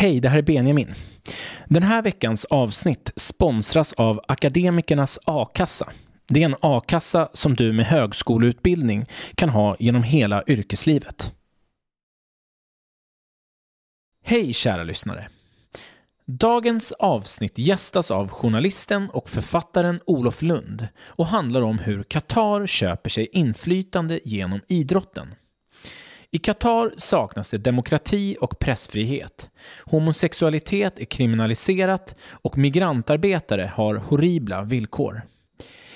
Hej, det här är Benjamin. Den här veckans avsnitt sponsras av Akademikernas a-kassa. Det är en a-kassa som du med högskoleutbildning kan ha genom hela yrkeslivet. Hej kära lyssnare! Dagens avsnitt gästas av journalisten och författaren Olof Lund och handlar om hur Qatar köper sig inflytande genom idrotten. I Qatar saknas det demokrati och pressfrihet. Homosexualitet är kriminaliserat och migrantarbetare har horribla villkor.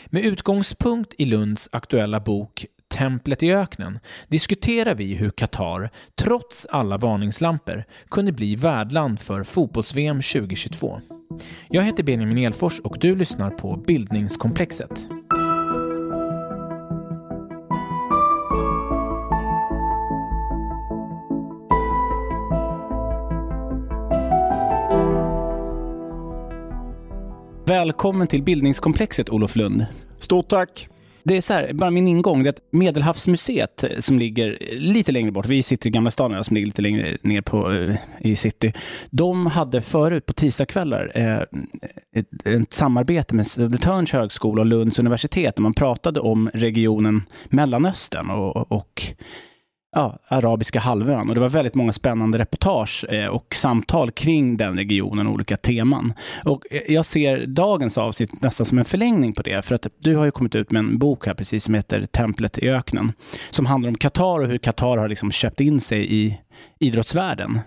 Med utgångspunkt i Lunds aktuella bok Templet i öknen diskuterar vi hur Qatar, trots alla varningslampor, kunde bli värdland för fotbolls-VM 2022. Jag heter Benjamin Elfors och du lyssnar på Bildningskomplexet. Välkommen till Bildningskomplexet, Olof Lund. Stort tack! Det är så här, bara min ingång, det är att Medelhavsmuseet eh, som ligger lite längre bort, vi sitter i Gamla stan som ligger lite längre ner på, eh, i city. De hade förut på tisdagskvällar eh, ett, ett samarbete med Södertörns högskola och Lunds universitet där man pratade om regionen Mellanöstern och, och ja, arabiska halvön. Och det var väldigt många spännande reportage eh, och samtal kring den regionen och olika teman. Och eh, jag ser dagens avsnitt nästan som en förlängning på det. För att du har ju kommit ut med en bok här precis som heter Templet i öknen. Som handlar om Qatar och hur Qatar har liksom köpt in sig i idrottsvärlden.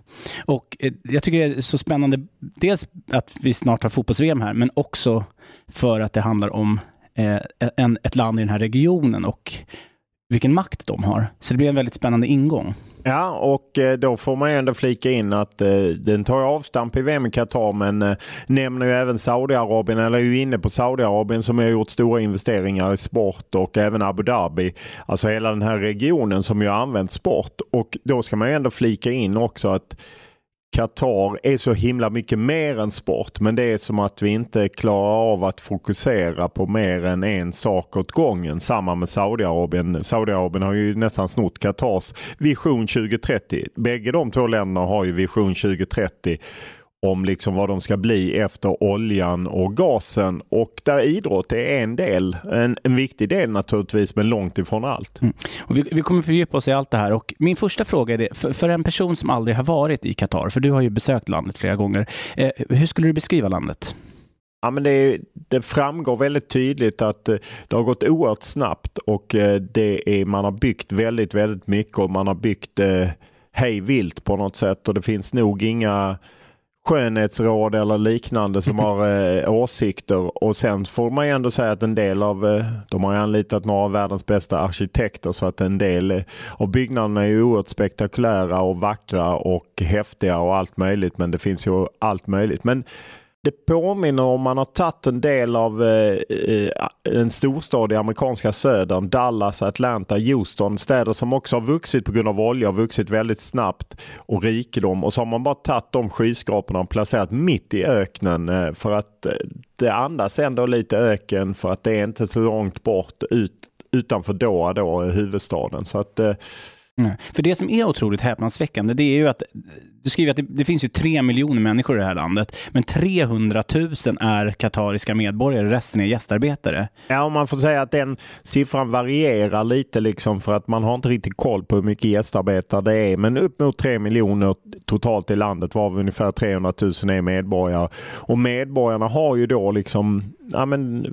Och eh, jag tycker det är så spännande, dels att vi snart har fotbolls-VM här, men också för att det handlar om en, ett land i den här regionen och vilken makt de har. Så det blir en väldigt spännande ingång. Ja, och eh, då får man ändå flika in att eh, den tar avstamp i VM i Qatar men eh, nämner ju även Saudiarabien, eller är ju inne på Saudiarabien som har gjort stora investeringar i sport och även Abu Dhabi. Alltså hela den här regionen som ju har använt sport. Och då ska man ju ändå flika in också att Qatar är så himla mycket mer än sport. Men det är som att vi inte klarar av att fokusera på mer än en sak åt gången. Samma med Saudiarabien. Saudiarabien har ju nästan snott Qatars vision 2030. Bägge de två länderna har ju vision 2030 om liksom vad de ska bli efter oljan och gasen. Och där idrott är en del, en, en viktig del naturligtvis, men långt ifrån allt. Mm. Och vi, vi kommer fördjupa oss i allt det här. Och min första fråga är det, för, för en person som aldrig har varit i Qatar, för du har ju besökt landet flera gånger. Eh, hur skulle du beskriva landet? Ja, men det, det, framgår väldigt tydligt att eh, det har gått oerhört snabbt och eh, det är, man har byggt väldigt, väldigt mycket och man har byggt eh, hej vilt på något sätt och det finns nog inga skönhetsråd eller liknande som har eh, åsikter. Och sen får man ju ändå säga att en del av, eh, de har ju anlitat några av världens bästa arkitekter så att en del eh, av byggnaderna är ju oerhört spektakulära och vackra och häftiga och allt möjligt. Men det finns ju allt möjligt. Men det påminner om man har tagit en del av eh, eh, en storstad i amerikanska södern. Dallas, Atlanta, Houston. Städer som också har vuxit på grund av olja och vuxit väldigt snabbt och rikedom. Och så har man bara tagit de skyskraporna och placerat mitt i öknen eh, för att eh, det andas ändå lite öken för att det är inte så långt bort ut, utanför Doha då, eh, huvudstaden. Så att eh, Nej. För det som är otroligt häpnadsväckande, det är ju att du skriver att det, det, finns ju tre miljoner människor i det här landet, men 300 000 är katariska medborgare, resten är gästarbetare. Ja, och man får säga att den siffran varierar lite liksom för att man har inte riktigt koll på hur mycket gästarbetare det är, men upp mot tre miljoner totalt i landet varav ungefär 300 000 är medborgare. Och medborgarna har ju då liksom, ja men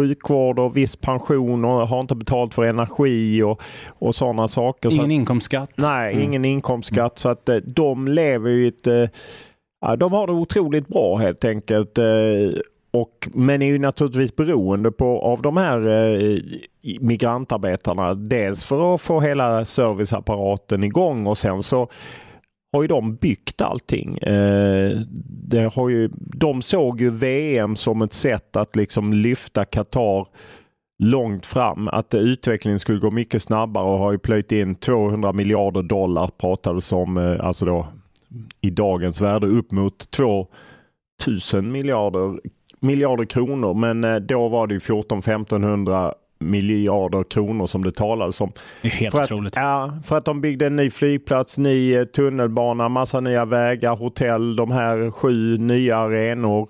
sjukvård och viss pension och har inte betalt för energi och, och sådana saker. Ingen så att, inkomstskatt? Nej, mm. ingen inkomstskatt. Så att eh, de lever ju ett... Eh, ja, de har det otroligt bra helt enkelt. Eh, och, men är ju naturligtvis beroende på, av de här eh, migrantarbetarna. Dels för att få hela serviceapparaten igång och sen så har ju de byggt allting. Eh, det har ju, de såg ju VM som ett sätt att liksom lyfta Qatar långt fram. Att utvecklingen skulle gå mycket snabbare och har ju plöjt in 200 miljarder dollar pratades om, eh, alltså då i dagens värde upp mot 2000 miljarder, miljarder kronor. Men eh, då var det ju 14-1500 miljarder kronor som det talades om. Det är helt för otroligt. Att, ja, för att de byggde en ny flygplats, ny eh, tunnelbana, massa nya vägar, hotell, de här sju nya arenor.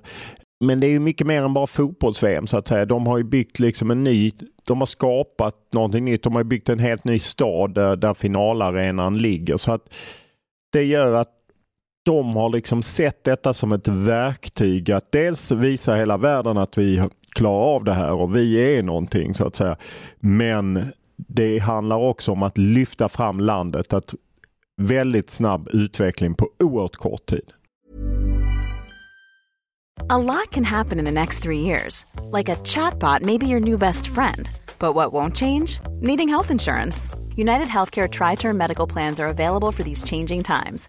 Men det är ju mycket mer än bara fotbolls-VM så att säga. De har ju byggt liksom en ny, de har skapat någonting nytt. De har byggt en helt ny stad där, där finalarenan ligger. Så att det gör att de har liksom sett detta som ett verktyg att dels visa hela världen att vi klarar av det här och vi är någonting så att säga. Men det handlar också om att lyfta fram landet. Att väldigt snabb utveckling på oerhört kort tid. A lot can happen in the next three years. Like a chatbot may be your new best friend. But what won't change? Needing health insurance. United Healthcare Tri Term Medical Plans are available for these changing times.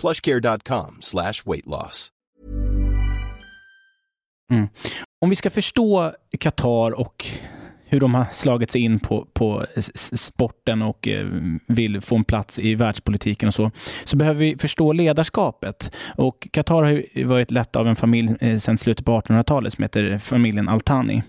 plushcare.com slash weight loss. Mm. Om vi ska förstå Qatar och hur de har slagit sig in på, på sporten och eh, vill få en plats i världspolitiken och så, så behöver vi förstå ledarskapet. Och Qatar har ju varit lett av en familj eh, sedan slutet på 1800-talet som heter familjen Altani.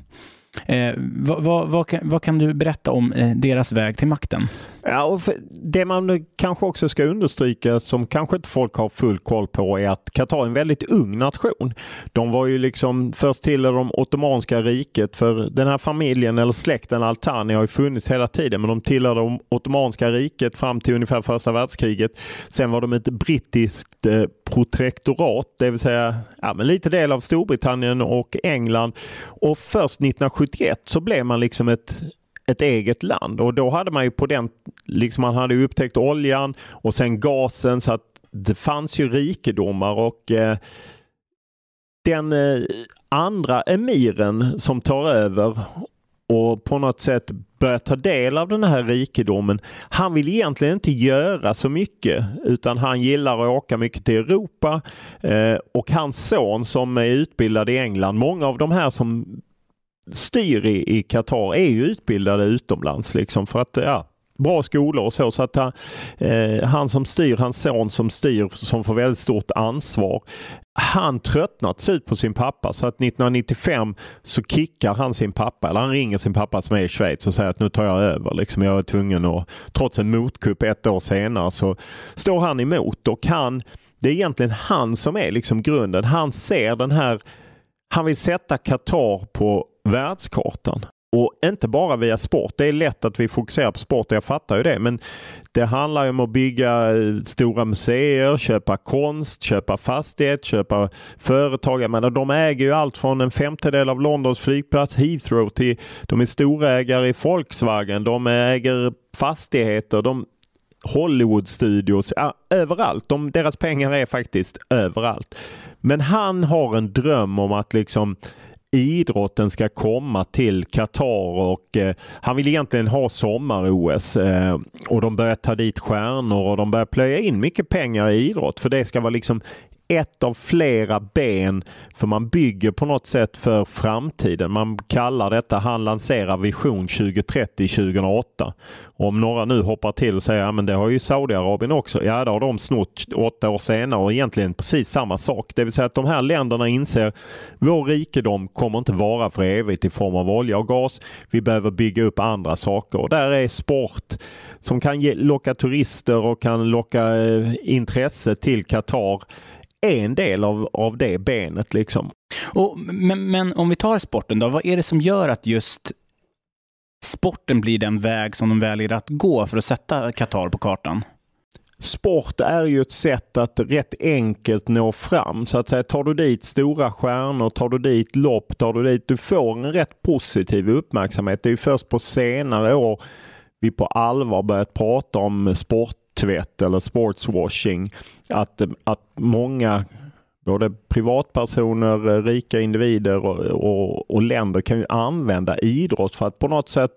Eh, vad, vad, vad, kan, vad, kan, du berätta om eh, deras väg till makten? Ja, och det man kanske också ska understryka som kanske inte folk har full koll på är att Qatar är en väldigt ung nation. De var ju liksom först till de Ottomanska riket för den här familjen eller släkten Altani har ju funnits hela tiden men de tillhörde de Ottomanska riket fram till ungefär första världskriget. Sen var de ett brittiskt eh, protektorat, det vill säga ja, men lite del av Storbritannien och England. Och först 1971 så blev man liksom ett ett eget land och då hade man ju på den, liksom man hade upptäckt oljan och sen gasen så att det fanns ju rikedomar och eh, den eh, andra emiren som tar över och på något sätt börjar ta del av den här rikedomen. Han vill egentligen inte göra så mycket utan han gillar att åka mycket till Europa eh, och hans son som är utbildad i England. Många av de här som styr i, Qatar är ju utbildade utomlands liksom för att ja, bra skolor och så. Så att han, eh, han som styr, hans son som styr, som får väldigt stort ansvar. Han tröttnat ut på sin pappa så att 1995 så kickar han sin pappa, eller han ringer sin pappa som är i Schweiz och säger att nu tar jag över. Liksom jag är tvungen att, trots en motkupp ett år senare så står han emot och han, det är egentligen han som är liksom grunden. Han ser den här, han vill sätta Qatar på världskartan. Och inte bara via sport. Det är lätt att vi fokuserar på sport, jag fattar ju det. Men det handlar ju om att bygga eh, stora museer, köpa konst, köpa fastighet, köpa företag. Jag menar, de äger ju allt från en femtedel av Londons flygplats Heathrow till de är storägare i Volkswagen. De äger fastigheter. De, Hollywood-studios, ja, överallt. De, deras pengar är faktiskt överallt. Men han har en dröm om att liksom idrotten ska komma till Qatar och eh, han vill egentligen ha sommar-OS eh, och de börjar ta dit stjärnor och de börjar plöja in mycket pengar i idrott för det ska vara liksom ett av flera ben för man bygger på något sätt för framtiden. Man kallar detta, han lanserar Vision 2030-2008. Om några nu hoppar till och säger att men det har ju Saudiarabien också. Ja, det har de snott åtta år senare och egentligen precis samma sak. Det vill säga att de här länderna inser vår rikedom kommer inte vara för evigt i form av olja och gas. Vi behöver bygga upp andra saker och där är sport som kan ge, locka turister och kan locka eh, intresse till Qatar en del av, av det benet. Liksom. Och, men, men om vi tar sporten då, vad är det som gör att just sporten blir den väg som de väljer att gå för att sätta Qatar på kartan? Sport är ju ett sätt att rätt enkelt nå fram. Så att säga, tar du dit stora stjärnor, tar du dit lopp, tar du dit... Du får en rätt positiv uppmärksamhet. Det är ju först på senare år vi på allvar börjat prata om sporttvätt eller sportswashing. Att, att många både privatpersoner, rika individer och, och, och, länder kan ju använda idrott för att på något sätt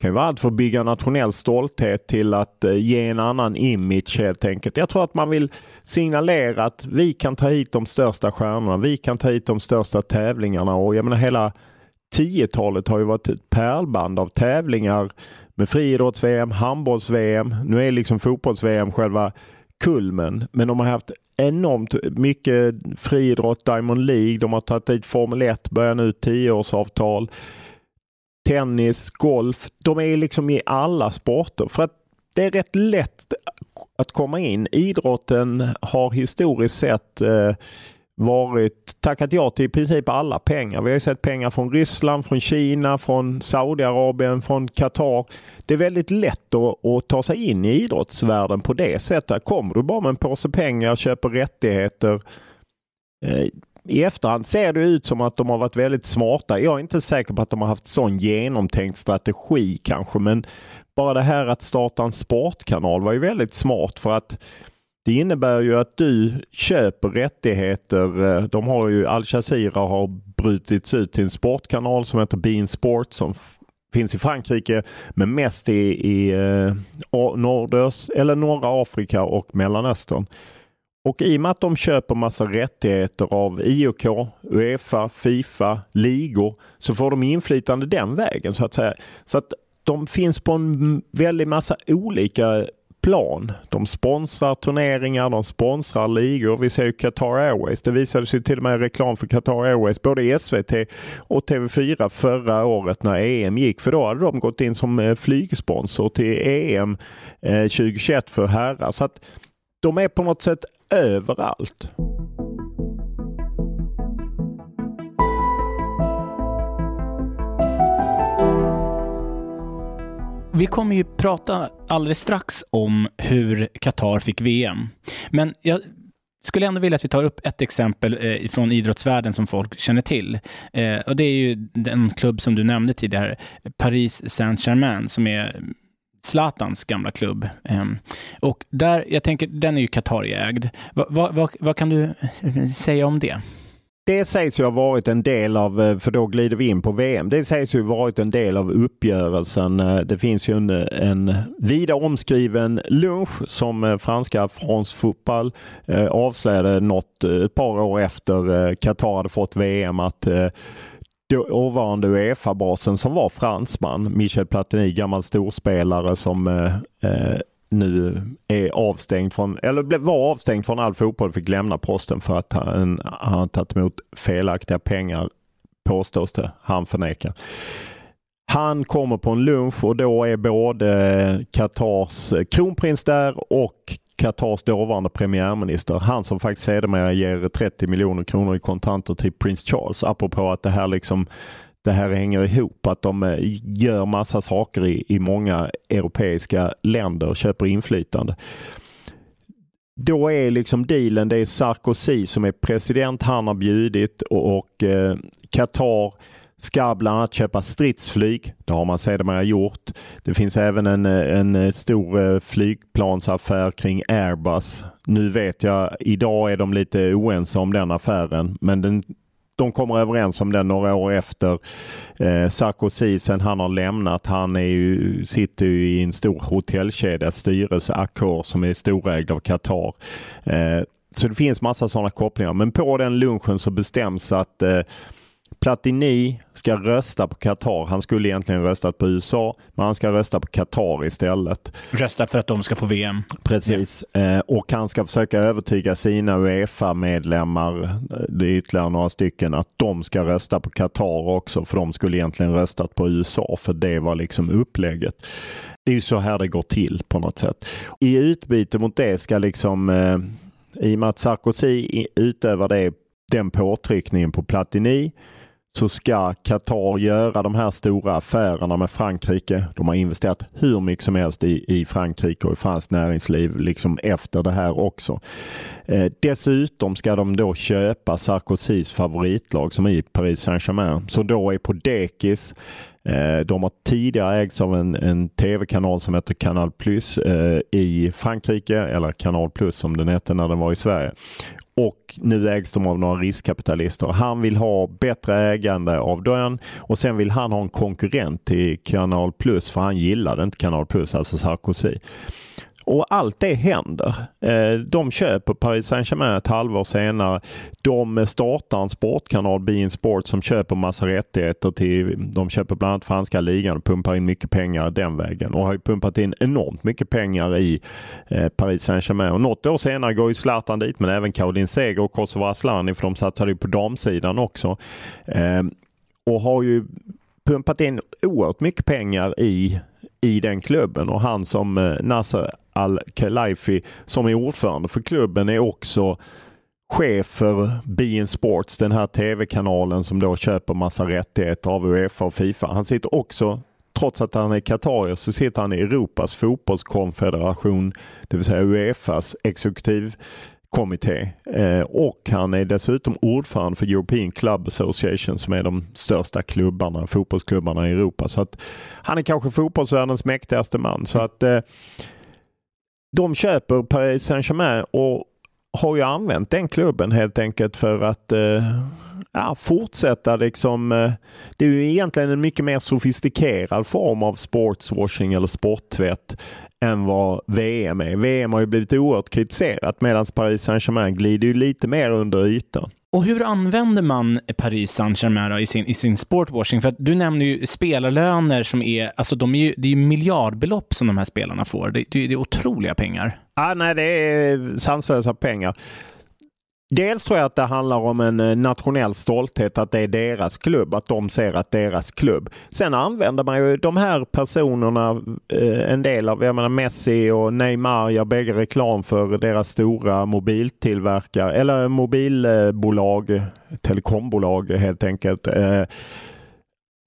kan ju vara allt för att bygga nationell stolthet till att eh, ge en annan image helt enkelt. Jag tror att man vill signalera att vi kan ta hit de största stjärnorna, vi kan ta hit de största tävlingarna och jag menar hela 10-talet har ju varit ett pärlband av tävlingar med friidrotts-VM, handbolls-VM. Nu är liksom fotbolls-VM själva kulmen. Men de har haft enormt mycket friidrott, Diamond League. De har tagit dit Formel 1, börjar nu tioårsavtal. Tennis, golf. De är liksom i alla sporter. För att det är rätt lätt att komma in. Idrotten har historiskt sett eh, varit tackat ja till i princip alla pengar. Vi har sett pengar från Ryssland, från Kina, från Saudiarabien, från Qatar. Det är väldigt lätt att, att, ta sig in i idrottsvärlden på det sättet. Kommer du bara med en påse pengar, köper rättigheter. Eh, I efterhand ser det ut som att de har varit väldigt smarta. Jag är inte säker på att de har haft sån genomtänkt strategi kanske, men bara det här att starta en sportkanal var ju väldigt smart för att det innebär ju att du köper rättigheter. Eh, de har ju Al Jazeera har brutits ut till en sportkanal som heter Bein Sport som finns i Frankrike men mest i, i eh, nordöst, eller norra Afrika och Mellanöstern. Och i och med att de köper massa rättigheter av IOK, Uefa, Fifa, ligor så får de inflytande den vägen så att säga. Så att de finns på en väldig massa olika plan. De sponsrar turneringar, de sponsrar ligor. Vi ser ju Qatar Airways. Det visade sig till och med reklam för Qatar Airways både i SVT och TV4 förra året när EM gick. För då hade de gått in som eh, flygsponsor till EM 2021 eh, för herrar. Så att de är på något sätt överallt. Vi kommer ju prata alldeles strax om hur Qatar fick VM. Men jag skulle ändå vilja att vi tar upp ett exempel eh, från idrottsvärlden som folk känner till. Eh, och Det är ju den klubb som du nämnde tidigare, Paris Saint-Germain, som är Zlatans gamla klubb. Ehm, och där, jag tänker, den är ju Qatar-ägd. vad, vad, vad kan du eh, säga om det? Det sägs ju ha varit en del av, eh, för då glider vi in på VM, det sägs ju ha varit en del av uppgörelsen. Eh, det finns ju en, en vida omskriven lunch som eh, franska France Football avslöjade något ett par år efter Qatar hade fått VM att dåvarande Uefa-basen som var fransman, Michel Platini, gammal storspelare som eh, nu är avstängd från, eller var avstängd från all fotboll fick lämna posten för att han, har tagit emot felaktiga pengar påstås det. Han förnekar. Han kommer på en lunch och då är både Qatars kronprins där och Qatars dåvarande premiärminister. Han som faktiskt sedermera ger 30 miljoner kronor i kontanter till prins Charles. Apropå att det här liksom det här hänger ihop. Att de eh, gör massa saker i, i många europeiska länder och köper inflytande. Då är liksom dealen, det är Sarkozy som är president, han har bjudit och, och eh, Qatar ska bland annat köpa stridsflyg. Det har man sedermera gjort. Det finns även en, eh, en eh, stor flygplansaffär kring Airbus. Nu vet jag, idag är de lite oense om den affären, men den de kommer överens om det några år efter eh, Sarkozy sen han har lämnat. Han är ju, sitter ju i en stor hotellkedjas styrelse, Accor, som är storägd av Qatar. Eh, så det finns massa sådana kopplingar. Men på den lunchen så bestäms att eh, Platini ska rösta på Qatar. Han skulle egentligen röstat på USA, men han ska rösta på Qatar istället. Rösta för att de ska få VM. Precis. Ja. Eh, och han ska försöka övertyga sina Uefa-medlemmar, det är ytterligare några stycken, att de ska rösta på Qatar också, för de skulle egentligen röstat på USA, för det var liksom upplägget. Det är ju så här det går till på något sätt. I utbyte mot det ska liksom, eh, i och med att Sarkozy utövar det, den påtryckningen på Platini, så ska Qatar göra de här stora affärerna med Frankrike. De har investerat hur mycket som helst i, i Frankrike och i franskt näringsliv liksom efter det här också. Eh, dessutom ska de då köpa Sarkozys favoritlag som är i Paris Saint-Germain som då är på dekis. Eh, de har tidigare ägts av en, en tv-kanal som heter Canal Plus eh, i Frankrike, eller Canal Plus som den hette när den var i Sverige och nu ägs de av några riskkapitalister. Han vill ha bättre ägande av den och sen vill han ha en konkurrent till Kanal Plus för han gillade inte Kanal Plus, alltså Sarkozy. Och allt det händer. Eh, de köper Paris Saint-Germain ett halvår senare. De startar en sportkanal, Bein Sport, som köper massa rättigheter till, de köper bland annat franska ligan och pumpar in mycket pengar den vägen och har ju pumpat in enormt mycket pengar i eh, Paris Saint-Germain. Och något år senare går ju Zlatan dit, men även Caroline Seger och Kosovo Asllani, för de satsade ju på damsidan också. Eh, och har ju pumpat in oerhört mycket pengar i i den klubben och han som eh, Nasser Al-Khelaifi som är ordförande för klubben är också chef för Bein Sports, den här tv-kanalen som då köper massa rättigheter av Uefa och Fifa. Han sitter också, trots att han är Qatarier, så sitter han i Europas fotbollskonfederation, det vill säga Uefas exekutiv kommitté eh, och han är dessutom ordförande för European Club Association som är de största klubbarna, fotbollsklubbarna i Europa. Så att han är kanske fotbollsvärldens mäktigaste man. Så att eh, de köper Paris Saint-Germain och har ju använt den klubben helt enkelt för att eh, ja, fortsätta liksom. Eh, det är ju egentligen en mycket mer sofistikerad form av sportswashing eller sporttvätt än vad VM är. VM har ju blivit oerhört kritiserat medan Paris Saint-Germain glider ju lite mer under ytan. Och hur använder man Paris Saint-Germain i sin, i sin sportwashing? För att du nämner ju spelarlöner som är, alltså de är ju, det är miljardbelopp som de här spelarna får. Det, det, det är otroliga pengar. Ah, nej, det är sanslösa pengar. Dels tror jag att det handlar om en eh, nationell stolthet att det är deras klubb, att de ser att deras klubb. Sen använder man ju de här personerna, eh, en del av, jag menar Messi och Neymar gör bägge reklam för deras stora mobiltillverkare eller mobilbolag, telekombolag helt enkelt, eh,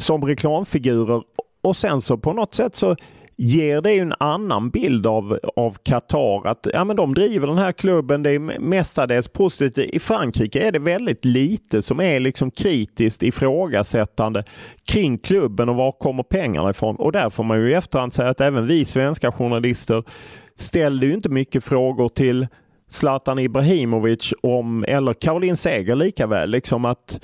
som reklamfigurer. Och sen så på något sätt så ger det en annan bild av, av Qatar. Att ja, men de driver den här klubben, det är mestadels positivt. I Frankrike är det väldigt lite som är liksom kritiskt ifrågasättande kring klubben och var kommer pengarna ifrån. Och där får man ju i efterhand säga att även vi svenska journalister ställde ju inte mycket frågor till Zlatan Ibrahimovic om, eller Caroline Seger lika väl. Liksom att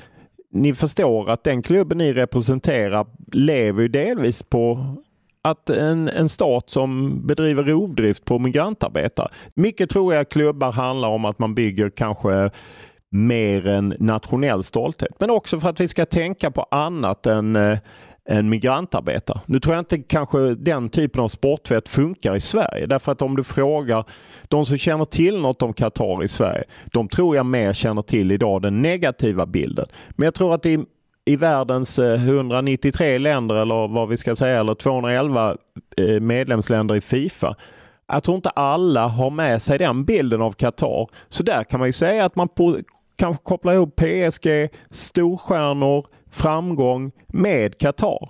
ni förstår att den klubben ni representerar lever ju delvis på att en, en stat som bedriver rovdrift på migrantarbetare. Mycket tror jag klubbar handlar om att man bygger kanske mer en nationell stolthet. Men också för att vi ska tänka på annat än eh, en migrantarbetare. Nu tror jag inte kanske den typen av sporttvätt funkar i Sverige. Därför att om du frågar de som känner till något om Qatar i Sverige, de tror jag mer känner till idag den negativa bilden. Men jag tror att det är i världens eh, 193 länder eller vad vi ska säga, eller 211 eh, medlemsländer i Fifa. Jag tror inte alla har med sig den bilden av Qatar. Så där kan man ju säga att man kan koppla ihop PSG, storstjärnor, framgång med Qatar.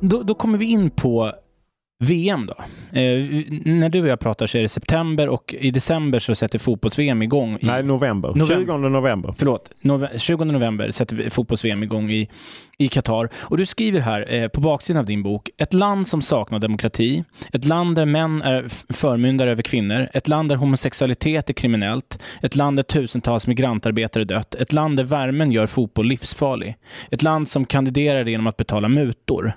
Då, då kommer vi in på VM då. Eh, när du och jag pratar så är det september och i december så sätter fotbolls-VM igång. I, Nej, november. November. 20 november. Förlåt, nove 20 november sätter fotbolls-VM igång i, i Qatar. Och du skriver här eh, på baksidan av din bok, ett land som saknar demokrati, ett land där män är förmyndare över kvinnor, ett land där homosexualitet är kriminellt, ett land där tusentals migrantarbetare dött, ett land där värmen gör fotboll livsfarlig, ett land som kandiderar genom att betala mutor.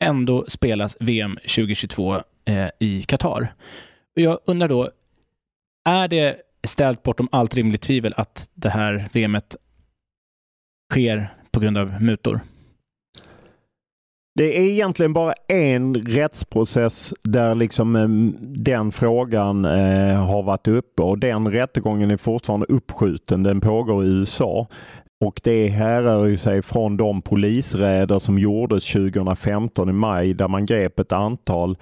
Ändå spelas VM 2022 eh, i Qatar. Jag undrar då, är det ställt bortom allt rimligt tvivel att det här VMet sker på grund av mutor? Det är egentligen bara en rättsprocess där liksom eh, den frågan eh, har varit uppe och den rättegången är fortfarande uppskjuten. Den pågår i USA. Och det härrör ju sig från de polisräder som gjordes 2015 i maj där man grep ett antal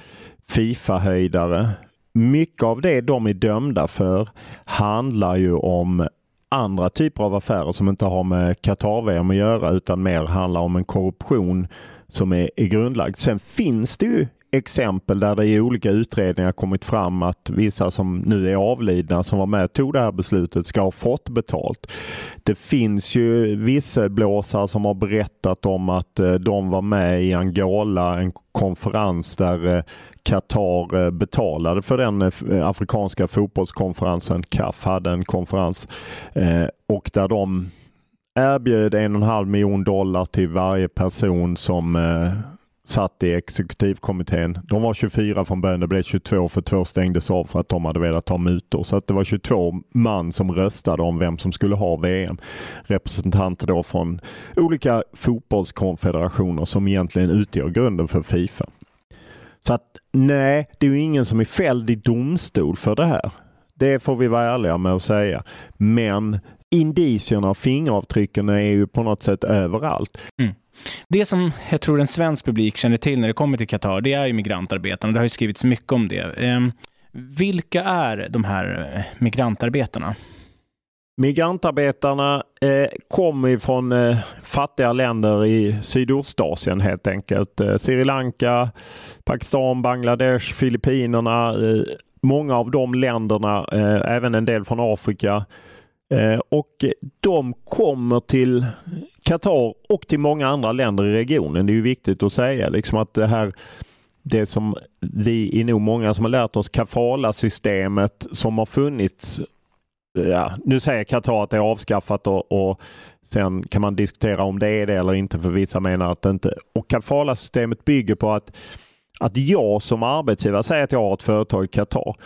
Fifa-höjdare. Mycket av det de är dömda för handlar ju om andra typer av affärer som inte har med Qatar-VM att göra utan mer handlar om en korruption som är, är grundlagd. Sen finns det ju exempel där det i olika utredningar kommit fram att vissa som nu är avlidna som var med och tog det här beslutet ska ha fått betalt. Det finns ju vissa blåsare som har berättat om att eh, de var med i Angola, en konferens där eh, Qatar eh, betalade för den afrikanska fotbollskonferensen. CAF hade en konferens och där de erbjöd en och en halv miljon dollar till varje person som eh, satt i exekutivkommittén. De var 24 från början, det blev 22 för två stängdes av för att de hade velat ta mutor. Så att det var 22 man som röstade om vem som skulle ha VM. Representanter då från olika fotbollskonfederationer som egentligen utgör grunden för Fifa. Så att nej, det är ju ingen som är fälld i domstol för det här. Det får vi vara ärliga med att säga. Men indicierna och fingeravtrycken är ju på något sätt överallt. Mm. Det som jag tror en svensk publik känner till när det kommer till Qatar, det är ju migrantarbetarna. Det har ju skrivits mycket om det. Ehm, vilka är de här eh, migrantarbetarna? Migrantarbetarna eh, kommer från eh, fattiga länder i Sydostasien helt enkelt. Eh, Sri Lanka, Pakistan, Bangladesh, Filippinerna. Eh, många av de länderna, eh, även en del från Afrika. Eh, och de kommer till Qatar och till många andra länder i regionen. Det är ju viktigt att säga liksom att det här det som vi är nog många som har lärt oss, kafala-systemet som har funnits ja, nu säger Qatar att det är avskaffat och, och sen kan man diskutera om det är det eller inte för vissa menar att det inte. Och kafala-systemet bygger på att, att jag som arbetsgivare, säger att jag har ett företag i Qatar.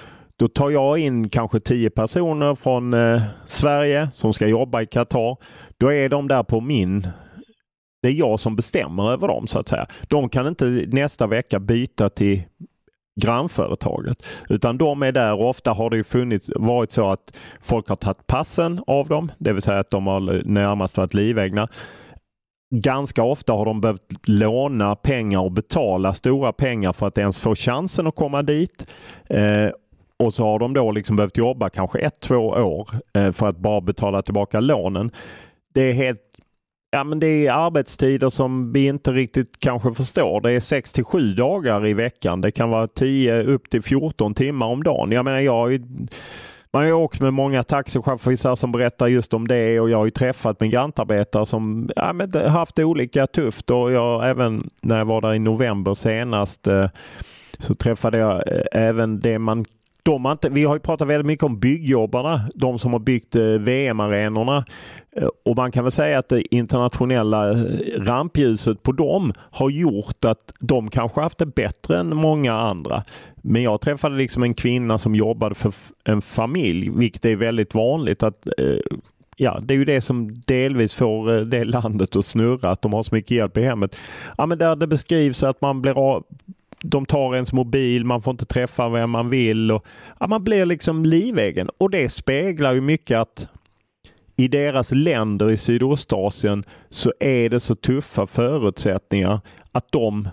Då tar jag in kanske tio personer från eh, Sverige som ska jobba i Qatar. Då är de där på min det är jag som bestämmer över dem så att säga. De kan inte nästa vecka byta till grannföretaget. Utan de är där och ofta har det ju funnits, varit så att folk har tagit passen av dem. Det vill säga att de har närmast varit livegna. Ganska ofta har de behövt låna pengar och betala stora pengar för att ens få chansen att komma dit. Eh, och så har de då liksom behövt jobba kanske ett, två år eh, för att bara betala tillbaka lånen. Det är helt Ja, men det är arbetstider som vi inte riktigt kanske förstår. Det är 6 till 7 dagar i veckan. Det kan vara 10 upp till 14 timmar om dagen. Jag menar, jag har ju, man har ju åkt med många taxichaufförer som berättar just om det och jag har ju träffat migrantarbetare som ja, men det har haft det olika tufft och jag även när jag var där i november senast eh, så träffade jag eh, även det man de har inte, vi har ju pratat väldigt mycket om byggjobbarna, de som har byggt eh, VM-arenorna. Eh, och man kan väl säga att det internationella eh, rampljuset på dem har gjort att de kanske haft det bättre än många andra. Men jag träffade liksom en kvinna som jobbade för en familj, vilket är väldigt vanligt. att ja, det är ju det som delvis får det landet att snurra, att de har så mycket hjälp i hemmet. Ja, men där det beskrivs att man blir av de tar ens mobil, man får inte träffa vem man vill. Och, ja, man blir liksom livegen och det speglar ju mycket att i deras länder i Sydostasien så är det så tuffa förutsättningar att de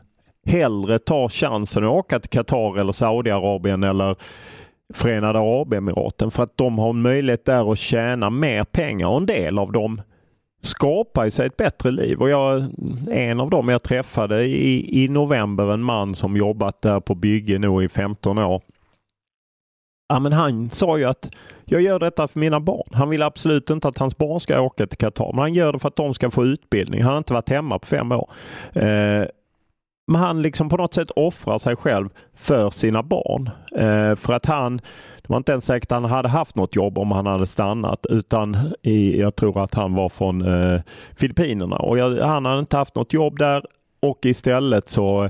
hellre tar chansen att åka till Qatar eller Saudiarabien eller Förenade Arabemiraten för att de har en möjlighet där att tjäna mer pengar och en del av dem skapar sig ett bättre liv. Och jag, en av dem jag träffade i, i november, en man som jobbat där på bygge nu i 15 år. Ja, men han sa ju att jag gör detta för mina barn. Han vill absolut inte att hans barn ska åka till Qatar, men han gör det för att de ska få utbildning. Han har inte varit hemma på fem år. Eh, men han liksom på något sätt offrar sig själv för sina barn. Eh, för att han, det var inte ens säkert att han hade haft något jobb om han hade stannat utan i, jag tror att han var från eh, Filippinerna och jag, han hade inte haft något jobb där och istället så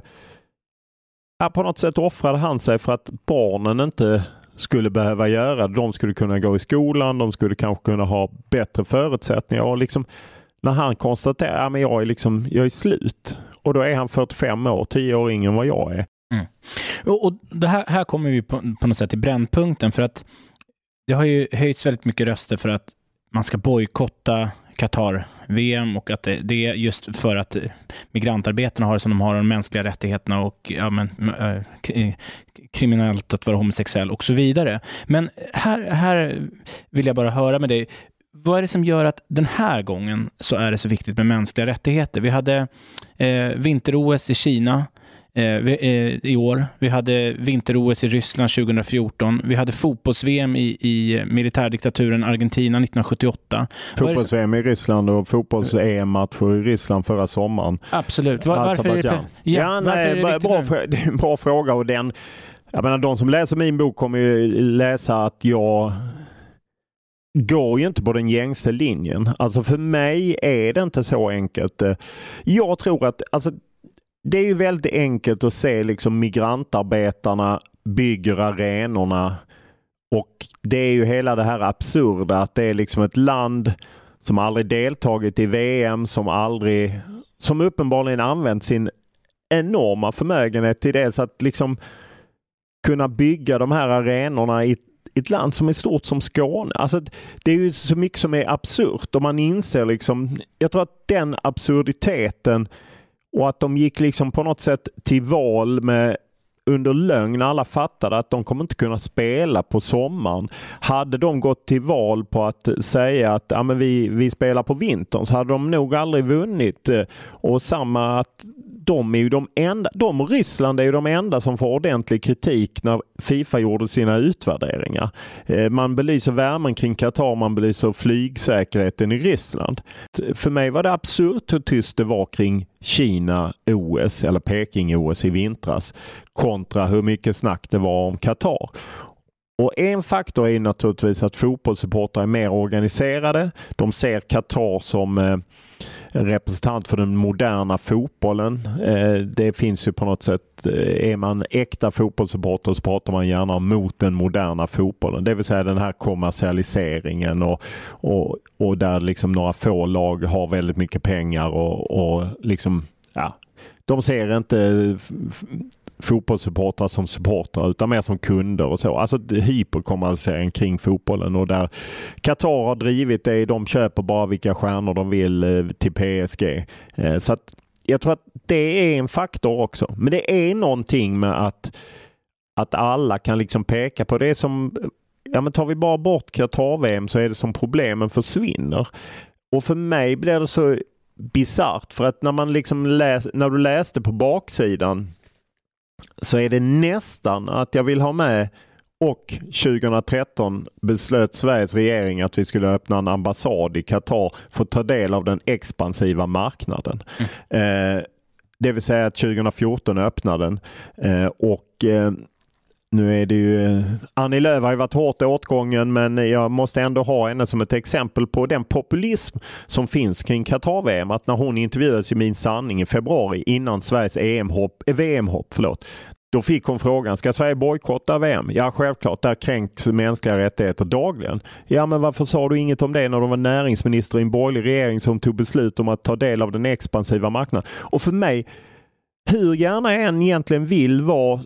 ja, på något sätt offrade han sig för att barnen inte skulle behöva göra. De skulle kunna gå i skolan, de skulle kanske kunna ha bättre förutsättningar. Och liksom, när han konstaterar att jag, är liksom, jag är slut och då är han 45 år, 10 år yngre än vad jag är. Mm. Och, och det här, här kommer vi på, på något sätt till brännpunkten för att det har ju höjts väldigt mycket röster för att man ska bojkotta Qatar-VM och att det, det, är just för att migrantarbetarna har det som de har, de mänskliga rättigheterna och ja, men, äh, kriminellt att vara homosexuell och så vidare. Men här, här vill jag bara höra med dig, vad är det som gör att den här gången så är det så viktigt med mänskliga rättigheter? Vi hade eh, vinter-OS i Kina eh, eh, i år. Vi hade vinter-OS i Ryssland 2014. Vi hade fotbolls-VM i, i militärdiktaturen Argentina 1978. Fotbolls-VM i Ryssland och fotbolls-EM-matcher i Ryssland förra sommaren. Absolut. Var, varför, är det, ja, ja, nej, är det bra, det är en bra fråga och den jag menar, de som läser min bok kommer ju läsa att jag går ju inte på den gängse linjen. Alltså för mig är det inte så enkelt. Eh, jag tror att alltså, det är ju väldigt enkelt att se liksom migrantarbetarna bygger arenorna och det är ju hela det här absurda att det är liksom ett land som aldrig deltagit i VM, som aldrig, som uppenbarligen använt sin enorma förmögenhet till det så att liksom kunna bygga de här arenorna i ett land som är stort som Skåne. Alltså, det är ju så mycket som är absurt och man inser liksom, jag tror att den absurditeten och att de gick liksom på något sätt till val med under lögn. Alla fattade att de kommer inte kunna spela på sommaren. Hade de gått till val på att säga att ja, men vi, vi spelar på vintern så hade de nog aldrig vunnit. Och samma att de är ju de enda, de och Ryssland är ju de enda som får ordentlig kritik när Fifa gjorde sina utvärderingar. Eh, man belyser värmen kring Qatar, man belyser flygsäkerheten i Ryssland. För mig var det absurt hur tyst det var kring Kina-OS eller Peking-OS i vintras kontra hur mycket snack det var om Qatar. Och En faktor är naturligtvis att fotbollssupportrar är mer organiserade. De ser Qatar som eh, representant för den moderna fotbollen. Eh, det finns ju på något sätt, eh, är man äkta fotbollssupporter så pratar man gärna mot den moderna fotbollen. Det vill säga den här kommersialiseringen och, och, och där liksom några få lag har väldigt mycket pengar och, och liksom, ja, de ser inte fotbollssupportrar som supportrar utan mer som kunder och så. Alltså hyperkommersialisering kring fotbollen och där Qatar har drivit det. De köper bara vilka stjärnor de vill eh, till PSG. Eh, så att jag tror att det är en faktor också. Men det är någonting med att, att alla kan liksom peka på det som Ja men tar vi bara bort Qatar-VM så är det som problemen försvinner. Och för mig blir det så bisarrt för att när man liksom läs, när du läste på baksidan så är det nästan att jag vill ha med och 2013 beslöt Sveriges regering att vi skulle öppna en ambassad i Qatar för att ta del av den expansiva marknaden. Mm. Eh, det vill säga att 2014 öppnade den. Eh, och eh, nu är det ju, eh, Annie Lööf har ju varit hårt åtgången men jag måste ändå ha henne som ett exempel på den populism som finns kring Qatar-VM. Att när hon intervjuades i Min sanning i februari innan Sveriges EM-hopp, VM-hopp, förlåt, då fick hon frågan, ska Sverige bojkotta VM? Ja, självklart. Där kränks mänskliga rättigheter dagligen. Ja, men varför sa du inget om det när du var näringsminister i en borgerlig regering som tog beslut om att ta del av den expansiva marknaden? Och för mig, hur gärna jag än egentligen vill vara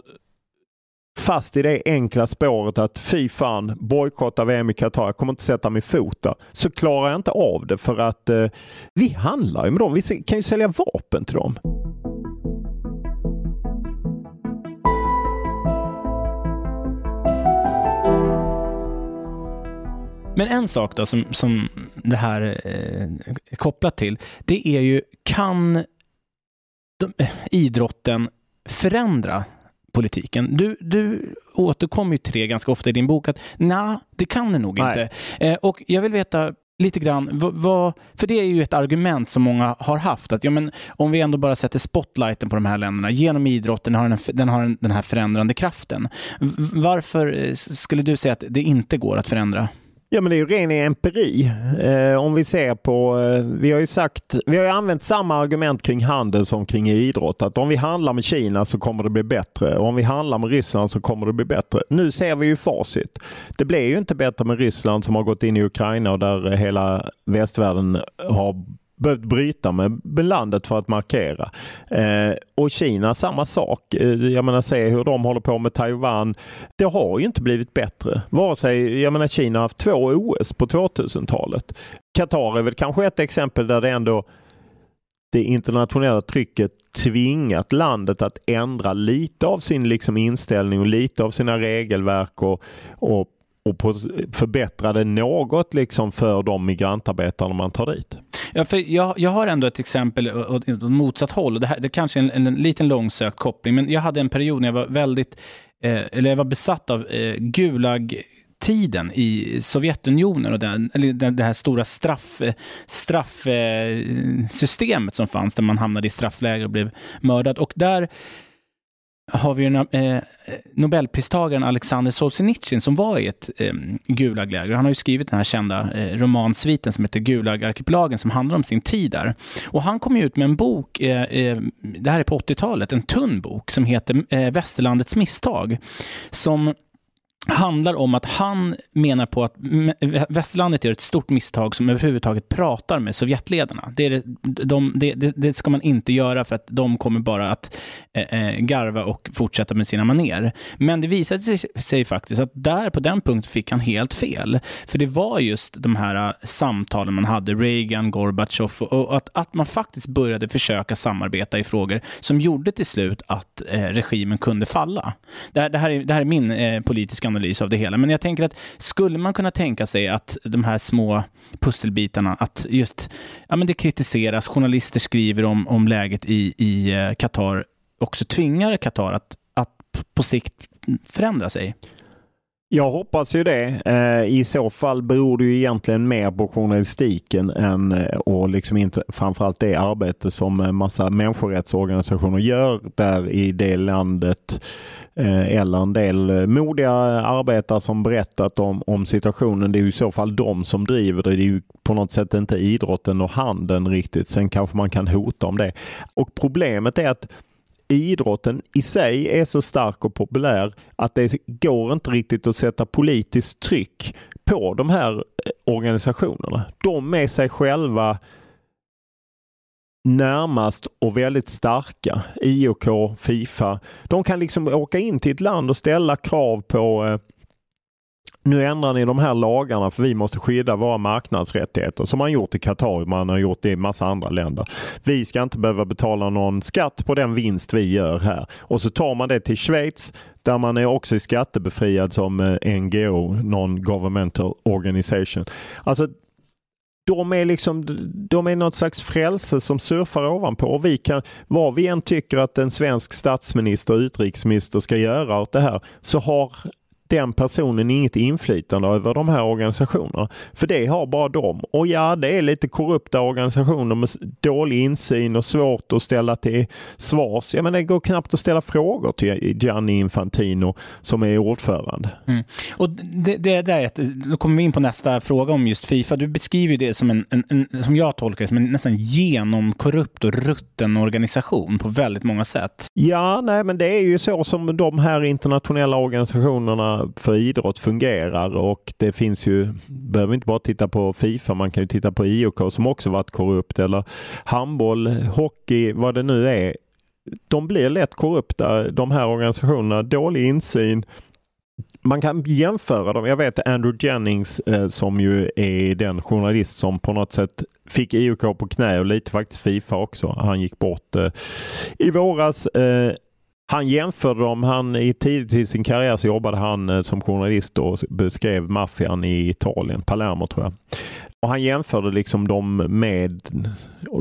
fast i det enkla spåret att fy fan, bojkotta VM i Qatar, jag kommer inte sätta min fot där. Så klarar jag inte av det för att eh, vi handlar ju med dem. Vi kan ju sälja vapen till dem. Men en sak då som, som det här eh, är kopplat till, det är ju kan de, eh, idrotten förändra politiken. Du, du återkommer ju till det ganska ofta i din bok att nej, det kan det nog nej. inte. Eh, och jag vill veta lite grann, vad, vad, för det är ju ett argument som många har haft, att ja, men, om vi ändå bara sätter spotlighten på de här länderna, genom idrotten har den, den har den här förändrande kraften. Varför eh, skulle du säga att det inte går att förändra? Ja men det är ju ren empiri. Eh, om vi ser på, eh, vi har ju sagt, vi har ju använt samma argument kring handel som kring idrott. Att om vi handlar med Kina så kommer det bli bättre. Och om vi handlar med Ryssland så kommer det bli bättre. Nu ser vi ju facit. Det blev ju inte bättre med Ryssland som har gått in i Ukraina och där hela västvärlden har behövt bryta med landet för att markera. Eh, och Kina samma sak. Eh, jag menar se hur de håller på med Taiwan. Det har ju inte blivit bättre. Vare sig, jag menar Kina har haft två OS på 2000-talet. Qatar är väl kanske ett exempel där det ändå det internationella trycket tvingat landet att ändra lite av sin liksom inställning och lite av sina regelverk och, och, och förbättra det något liksom för de migrantarbetarna man tar dit. Ja, för jag, jag har ändå ett exempel åt, åt motsatt håll. Det, här, det kanske är en, en liten långsökt koppling, men jag hade en period när jag var väldigt, eh, eller jag var besatt av eh, Gulag tiden i Sovjetunionen och den, det här stora straff, straffsystemet eh, som fanns där man hamnade i straffläger och blev mördad. Och där har vi ju eh, Nobelpristagaren Alexander Solzhenitsyn som var i ett eh, Gulagläger. Han har ju skrivit den här kända eh, romansviten som heter Gulagarkipelagen som handlar om sin tid där. Och han kom ju ut med en bok, eh, eh det här är på 80-talet, en tunn bok som heter eh, Västerlandets misstag. Som handlar om att han menar på att västerlandet gör ett stort misstag som överhuvudtaget pratar med Sovjetledarna. Det, är de, det, det, ska man inte göra för att de kommer bara att eh, eh, garva och fortsätta med sina maner. Men det visade sig, sig, faktiskt att där på den punkten fick han helt fel. För det var just de här eh, samtalen man hade, Reagan, Gorbatjov, och, och att, att man faktiskt började försöka samarbeta i frågor som gjorde till slut att eh, regimen kunde falla. Det här, det här, är, det här är min eh, politiska analys av det hela. Men jag tänker att skulle man kunna tänka sig att de här små pusselbitarna, att just ja, men det kritiseras, journalister skriver om, om läget i, i eh, Qatar, också tvingar Qatar att, att på sikt förändra sig? Jag hoppas ju det. Eh, I så fall beror det ju egentligen mer på journalistiken än eh, och liksom inte framförallt det arbete som eh, massa människorättsorganisationer gör där i det landet eller en del modiga arbetare som berättat om, om situationen. Det är i så fall de som driver det. Det är ju på något sätt inte idrotten och handeln riktigt. Sen kanske man kan hota om det. Och problemet är att idrotten i sig är så stark och populär att det går inte riktigt att sätta politiskt tryck på de här eh, organisationerna. De är sig själva närmast och väldigt starka. IOK, Fifa. De kan liksom åka in till ett land och ställa krav på eh, nu ändrar ni de här lagarna för vi måste skydda våra marknadsrättigheter som man gjort i Qatar, man har gjort det i massa andra länder. Vi ska inte behöva betala någon skatt på den vinst vi gör här. Och så tar man det till Schweiz där man är också skattebefriad som eh, NGO, Non-Governmental Organization. Alltså de är liksom, de är något slags frälse som surfar ovanpå. Och vi kan, vad vi än tycker att en svensk statsminister och utrikesminister ska göra åt det här, så har den personen inget inflytande över de här organisationerna. För det har bara de. Och ja, det är lite korrupta organisationer med dålig insyn och svårt att ställa till svars. Ja, men det går knappt att ställa frågor till Gianni Infantino som är ordförande. Mm. Och det, det där, då kommer vi in på nästa fråga om just Fifa. Du beskriver det som en, en, en som jag tolkar det, som en nästan genomkorrupt och rutten organisation på väldigt många sätt. Ja, nej, men det är ju så som de här internationella organisationerna för idrott fungerar och det finns ju, behöver inte bara titta på Fifa, man kan ju titta på IOK som också varit korrupt eller handboll, hockey, vad det nu är. De blir lätt korrupta, de här organisationerna. Dålig insyn, man kan jämföra dem. Jag vet Andrew Jennings eh, som ju är den journalist som på något sätt fick IOK på knä och lite faktiskt Fifa också. Han gick bort eh, i våras. Eh, han jämförde dem. Han, i tidigt i sin karriär så jobbade han eh, som journalist och beskrev maffian i Italien, Palermo tror jag. Och Han jämförde liksom dem med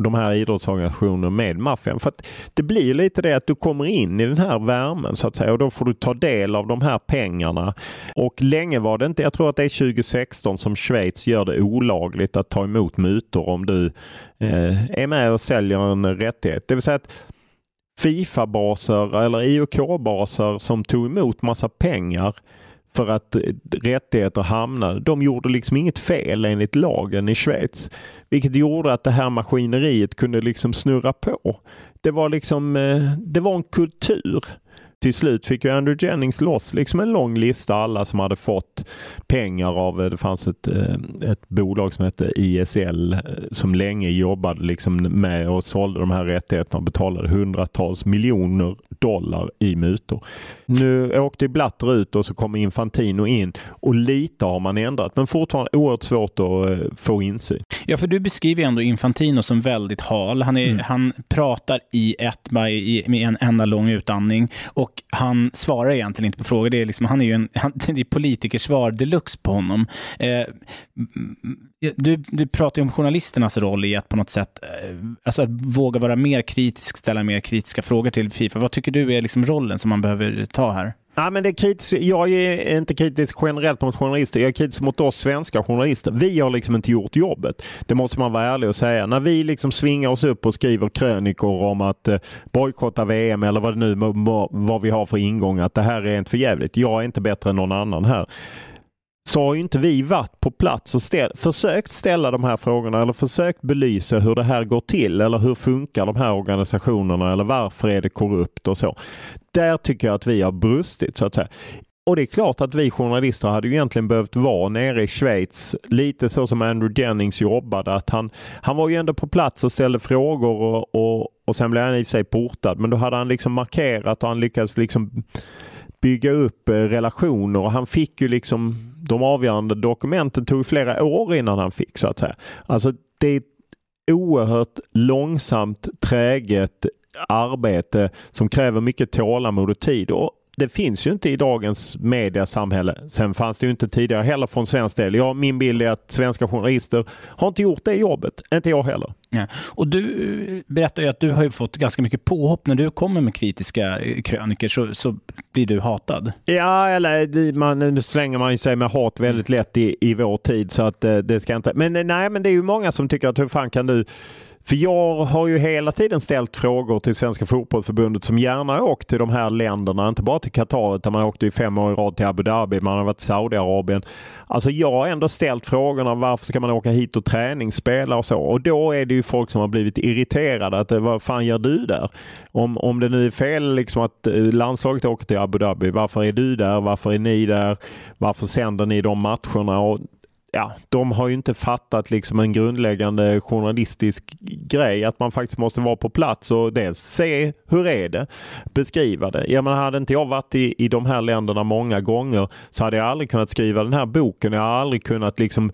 de här idrottsorganisationerna med maffian. För att det blir lite det att du kommer in i den här värmen så att säga och då får du ta del av de här pengarna. Och länge var det inte, jag tror att det är 2016 som Schweiz gör det olagligt att ta emot mutor om du eh, är med och säljer en rättighet. Det vill säga att Fifa-baser eller IOK-baser som tog emot massa pengar för att eh, rättigheter hamnade. De gjorde liksom inget fel enligt lagen i Schweiz. Vilket gjorde att det här maskineriet kunde liksom snurra på. Det var liksom, eh, det var en kultur till slut fick ju Andrew Jennings loss liksom en lång lista alla som hade fått pengar av, eh, det fanns ett, eh, ett bolag som hette ISL eh, som länge jobbade liksom med och sålde de här rättigheterna och betalade hundratals miljoner dollar i mutor. Nu åkte Blatter ut och så kom Infantino in och lite har man ändrat men fortfarande oerhört svårt att få insyn. Ja, för du beskriver ändå Infantino som väldigt hal. Han, är, mm. han pratar i ett med en enda lång utandning och han svarar egentligen inte på frågor. Det är, liksom, han är ju en, han, det är politikersvar deluxe på honom. Eh, du, du pratar ju om journalisternas roll i att på något sätt eh, alltså att våga vara mer kritisk, ställa mer kritiska frågor till Fifa. Vad tycker du är liksom rollen som man behöver ta här? Nej, men det är kritisk, jag är inte kritisk generellt mot journalister. Jag är kritisk mot oss svenska journalister. Vi har liksom inte gjort jobbet. Det måste man vara ärlig och säga. När vi liksom svingar oss upp och skriver krönikor om att eh, bojkotta VM eller vad det nu vad vi har för ingång. Att det här är inte för jävligt. Jag är inte bättre än någon annan här så har inte vi varit på plats och ställ, försökt ställa de här frågorna eller försökt belysa hur det här går till eller hur funkar de här organisationerna eller varför är det korrupt och så. Där tycker jag att vi har brustit så att säga. Och det är klart att vi journalister hade ju egentligen behövt vara nere i Schweiz, lite så som Andrew Jennings jobbade. Att han, han var ju ändå på plats och ställde frågor och, och, och sen blev han i och för sig portad. Men då hade han liksom markerat och han lyckades liksom bygga upp eh, relationer och han fick ju liksom de avgörande dokumenten tog flera år innan han fick så att säga. Alltså det är ett oerhört långsamt, träget arbete som kräver mycket tålamod och tid. Och det finns ju inte i dagens mediasamhälle. Sen fanns det ju inte tidigare heller från svensk del. Ja, min bild är att svenska journalister har inte gjort det jobbet. Inte jag heller. Ja. Och du berättar ju att du har fått ganska mycket påhopp när du kommer med kritiska eh, kröniker så, så blir du hatad. Ja, eller man, nu slänger man sig med hat väldigt lätt i, i vår tid så att eh, det ska inte. Men nej, men det är ju många som tycker att hur fan kan du för jag har ju hela tiden ställt frågor till Svenska Fotbollförbundet som gärna åkt till de här länderna, inte bara till Qatar utan man åkte ju fem år i rad till Abu Dhabi, man har varit i Saudiarabien. Alltså jag har ändå ställt frågorna varför ska man åka hit och träningsspela och så och då är det ju folk som har blivit irriterade att eh, vad fan gör du där? Om, om det nu är fel liksom att eh, landslaget åker till Abu Dhabi, varför är du där? Varför är ni där? Varför sänder ni de matcherna? Och ja, de har ju inte fattat liksom en grundläggande journalistisk grej att man faktiskt måste vara på plats och dels se hur är det, beskriva det. Ja, men hade inte jag varit i, i de här länderna många gånger så hade jag aldrig kunnat skriva den här boken. Jag har aldrig kunnat liksom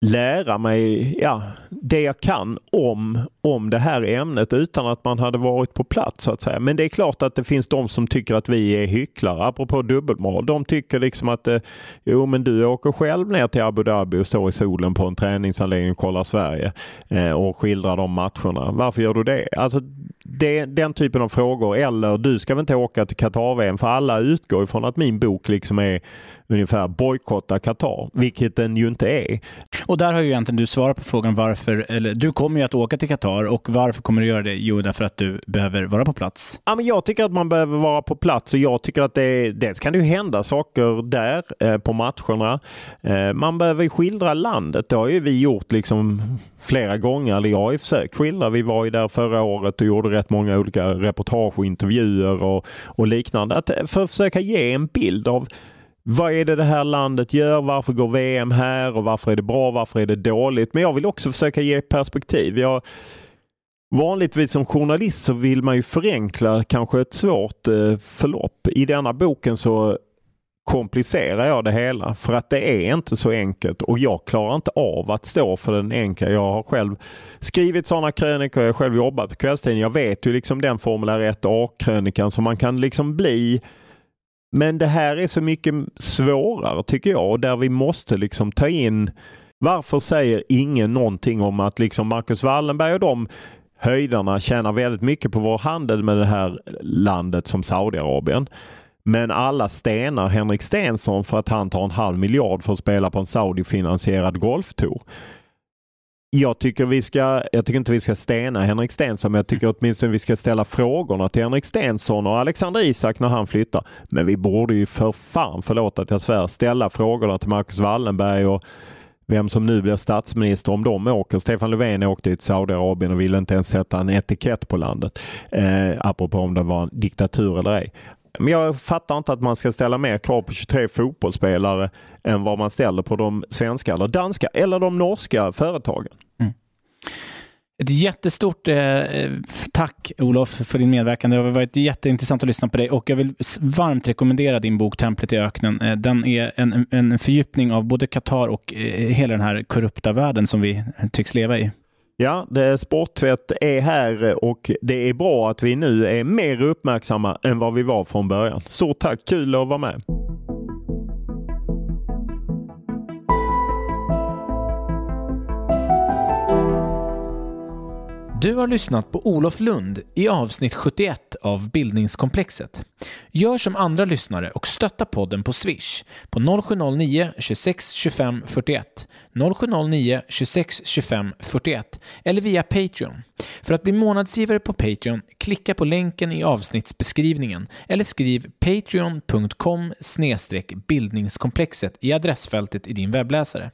lära mig ja, det jag kan om, om det här ämnet utan att man hade varit på plats så att säga. Men det är klart att det finns de som tycker att vi är hycklare, apropå dubbelmoral. De tycker liksom att eh, jo men du åker själv ner till Abu Dhabi och står i solen på en träningsanläggning och kollar Sverige eh, och skildrar de matcherna. Varför gör du det? Alltså det, den typen av frågor. Eller du ska väl inte åka till Qatar-VM för alla utgår ifrån att min bok liksom är ungefär bojkotta Qatar, vilket den ju inte är. Och där har ju egentligen du svarat på frågan varför, eller du kommer ju att åka till Qatar och varför kommer du göra det? Jo, därför att du behöver vara på plats. Ja, men jag tycker att man behöver vara på plats och jag tycker att det, dels kan det ju hända saker där eh, på matcherna. Eh, man behöver skildra landet. Det har ju vi gjort liksom flera gånger, eller jag har ju försökt skildra. Vi var ju där förra året och gjorde rätt många olika reportage och intervjuer och, och liknande. Att, eh, för att försöka ge en bild av vad är det det här landet gör? Varför går VM här och varför är det bra? Varför är det dåligt? Men jag vill också försöka ge perspektiv. Jag, vanligtvis som journalist så vill man ju förenkla kanske ett svårt eh, förlopp. I denna boken så komplicerar jag det hela för att det är inte så enkelt och jag klarar inte av att stå för den enkla. Jag har själv skrivit sådana krönikor, jag har själv jobbat på kvällstidning. Jag vet ju liksom den formulär 1 A-krönikan som man kan liksom bli men det här är så mycket svårare tycker jag och där vi måste liksom ta in varför säger ingen någonting om att liksom Marcus Wallenberg och de höjderna tjänar väldigt mycket på vår handel med det här landet som Saudiarabien. Men alla stenar Henrik Stensson för att han tar en halv miljard för att spela på en Saudi-finansierad golftour jag tycker, vi ska, jag tycker inte vi ska stena Henrik Stenson, men jag tycker åtminstone vi ska ställa frågorna till Henrik Stensson och Alexander Isak när han flyttar. Men vi borde ju för fan, förlåt att jag svär, ställa frågorna till Marcus Wallenberg och vem som nu blir statsminister om de åker. Stefan Löfven åkte till Saudiarabien och ville inte ens sätta en etikett på landet. Eh, apropå om det var en diktatur eller ej. Men jag fattar inte att man ska ställa mer krav på 23 fotbollsspelare än vad man ställer på de svenska eller danska eller de norska företagen. Mm. Ett jättestort eh, tack Olof för din medverkan. Det har varit jätteintressant att lyssna på dig och jag vill varmt rekommendera din bok Templet i öknen. Eh, den är en, en fördjupning av både Qatar och eh, hela den här korrupta världen som vi tycks leva i. Ja, det Sporttvätt är här och det är bra att vi nu är mer uppmärksamma än vad vi var från början. Stort tack, kul att vara med. Du har lyssnat på Olof Lund i avsnitt 71 av Bildningskomplexet. Gör som andra lyssnare och stötta podden på Swish på 0709 26 25 41 0709 26 25 41 eller via Patreon. För att bli månadsgivare på Patreon, klicka på länken i avsnittsbeskrivningen eller skriv patreon.com bildningskomplexet i adressfältet i din webbläsare.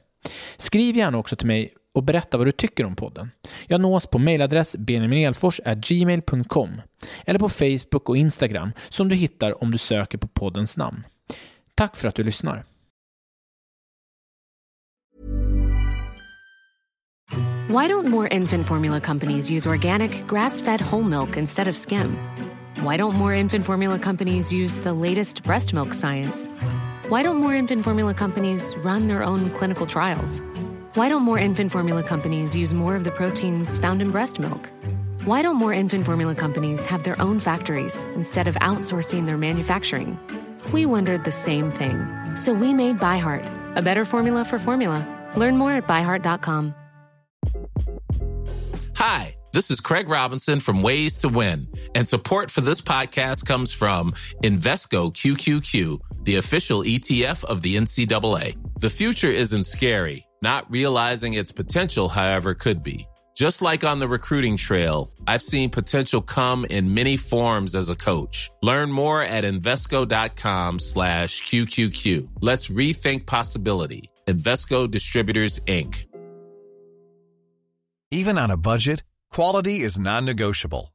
Skriv gärna också till mig och berätta vad du tycker om podden. Jag nås på mejladress benjaminelfors.gmail.com eller på Facebook och Instagram som du hittar om du söker på poddens namn. Tack för att du lyssnar. Why don't more infant formula companies use organic, grass-fed whole milk instead of skim? Why don't more infant formula companies use the latest breast milk science? Why don't more infant formula companies run their own clinical trials? Why don't more infant formula companies use more of the proteins found in breast milk? Why don't more infant formula companies have their own factories instead of outsourcing their manufacturing? We wondered the same thing. So we made ByHeart, a better formula for formula. Learn more at byheart.com. Hi, this is Craig Robinson from Ways to Win, and support for this podcast comes from Invesco QQQ, the official ETF of the NCAA. The future isn't scary not realizing its potential, however, could be. Just like on the recruiting trail, I've seen potential come in many forms as a coach. Learn more at Invesco.com slash QQQ. Let's rethink possibility. Investco Distributors, Inc. Even on a budget, quality is non-negotiable.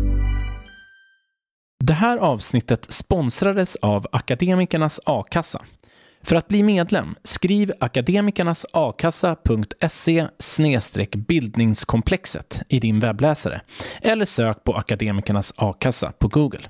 Det här avsnittet sponsrades av Akademikernas A-kassa. För att bli medlem, skriv akademikernasakassa.se bildningskomplexet i din webbläsare eller sök på Akademikernas A-kassa på Google.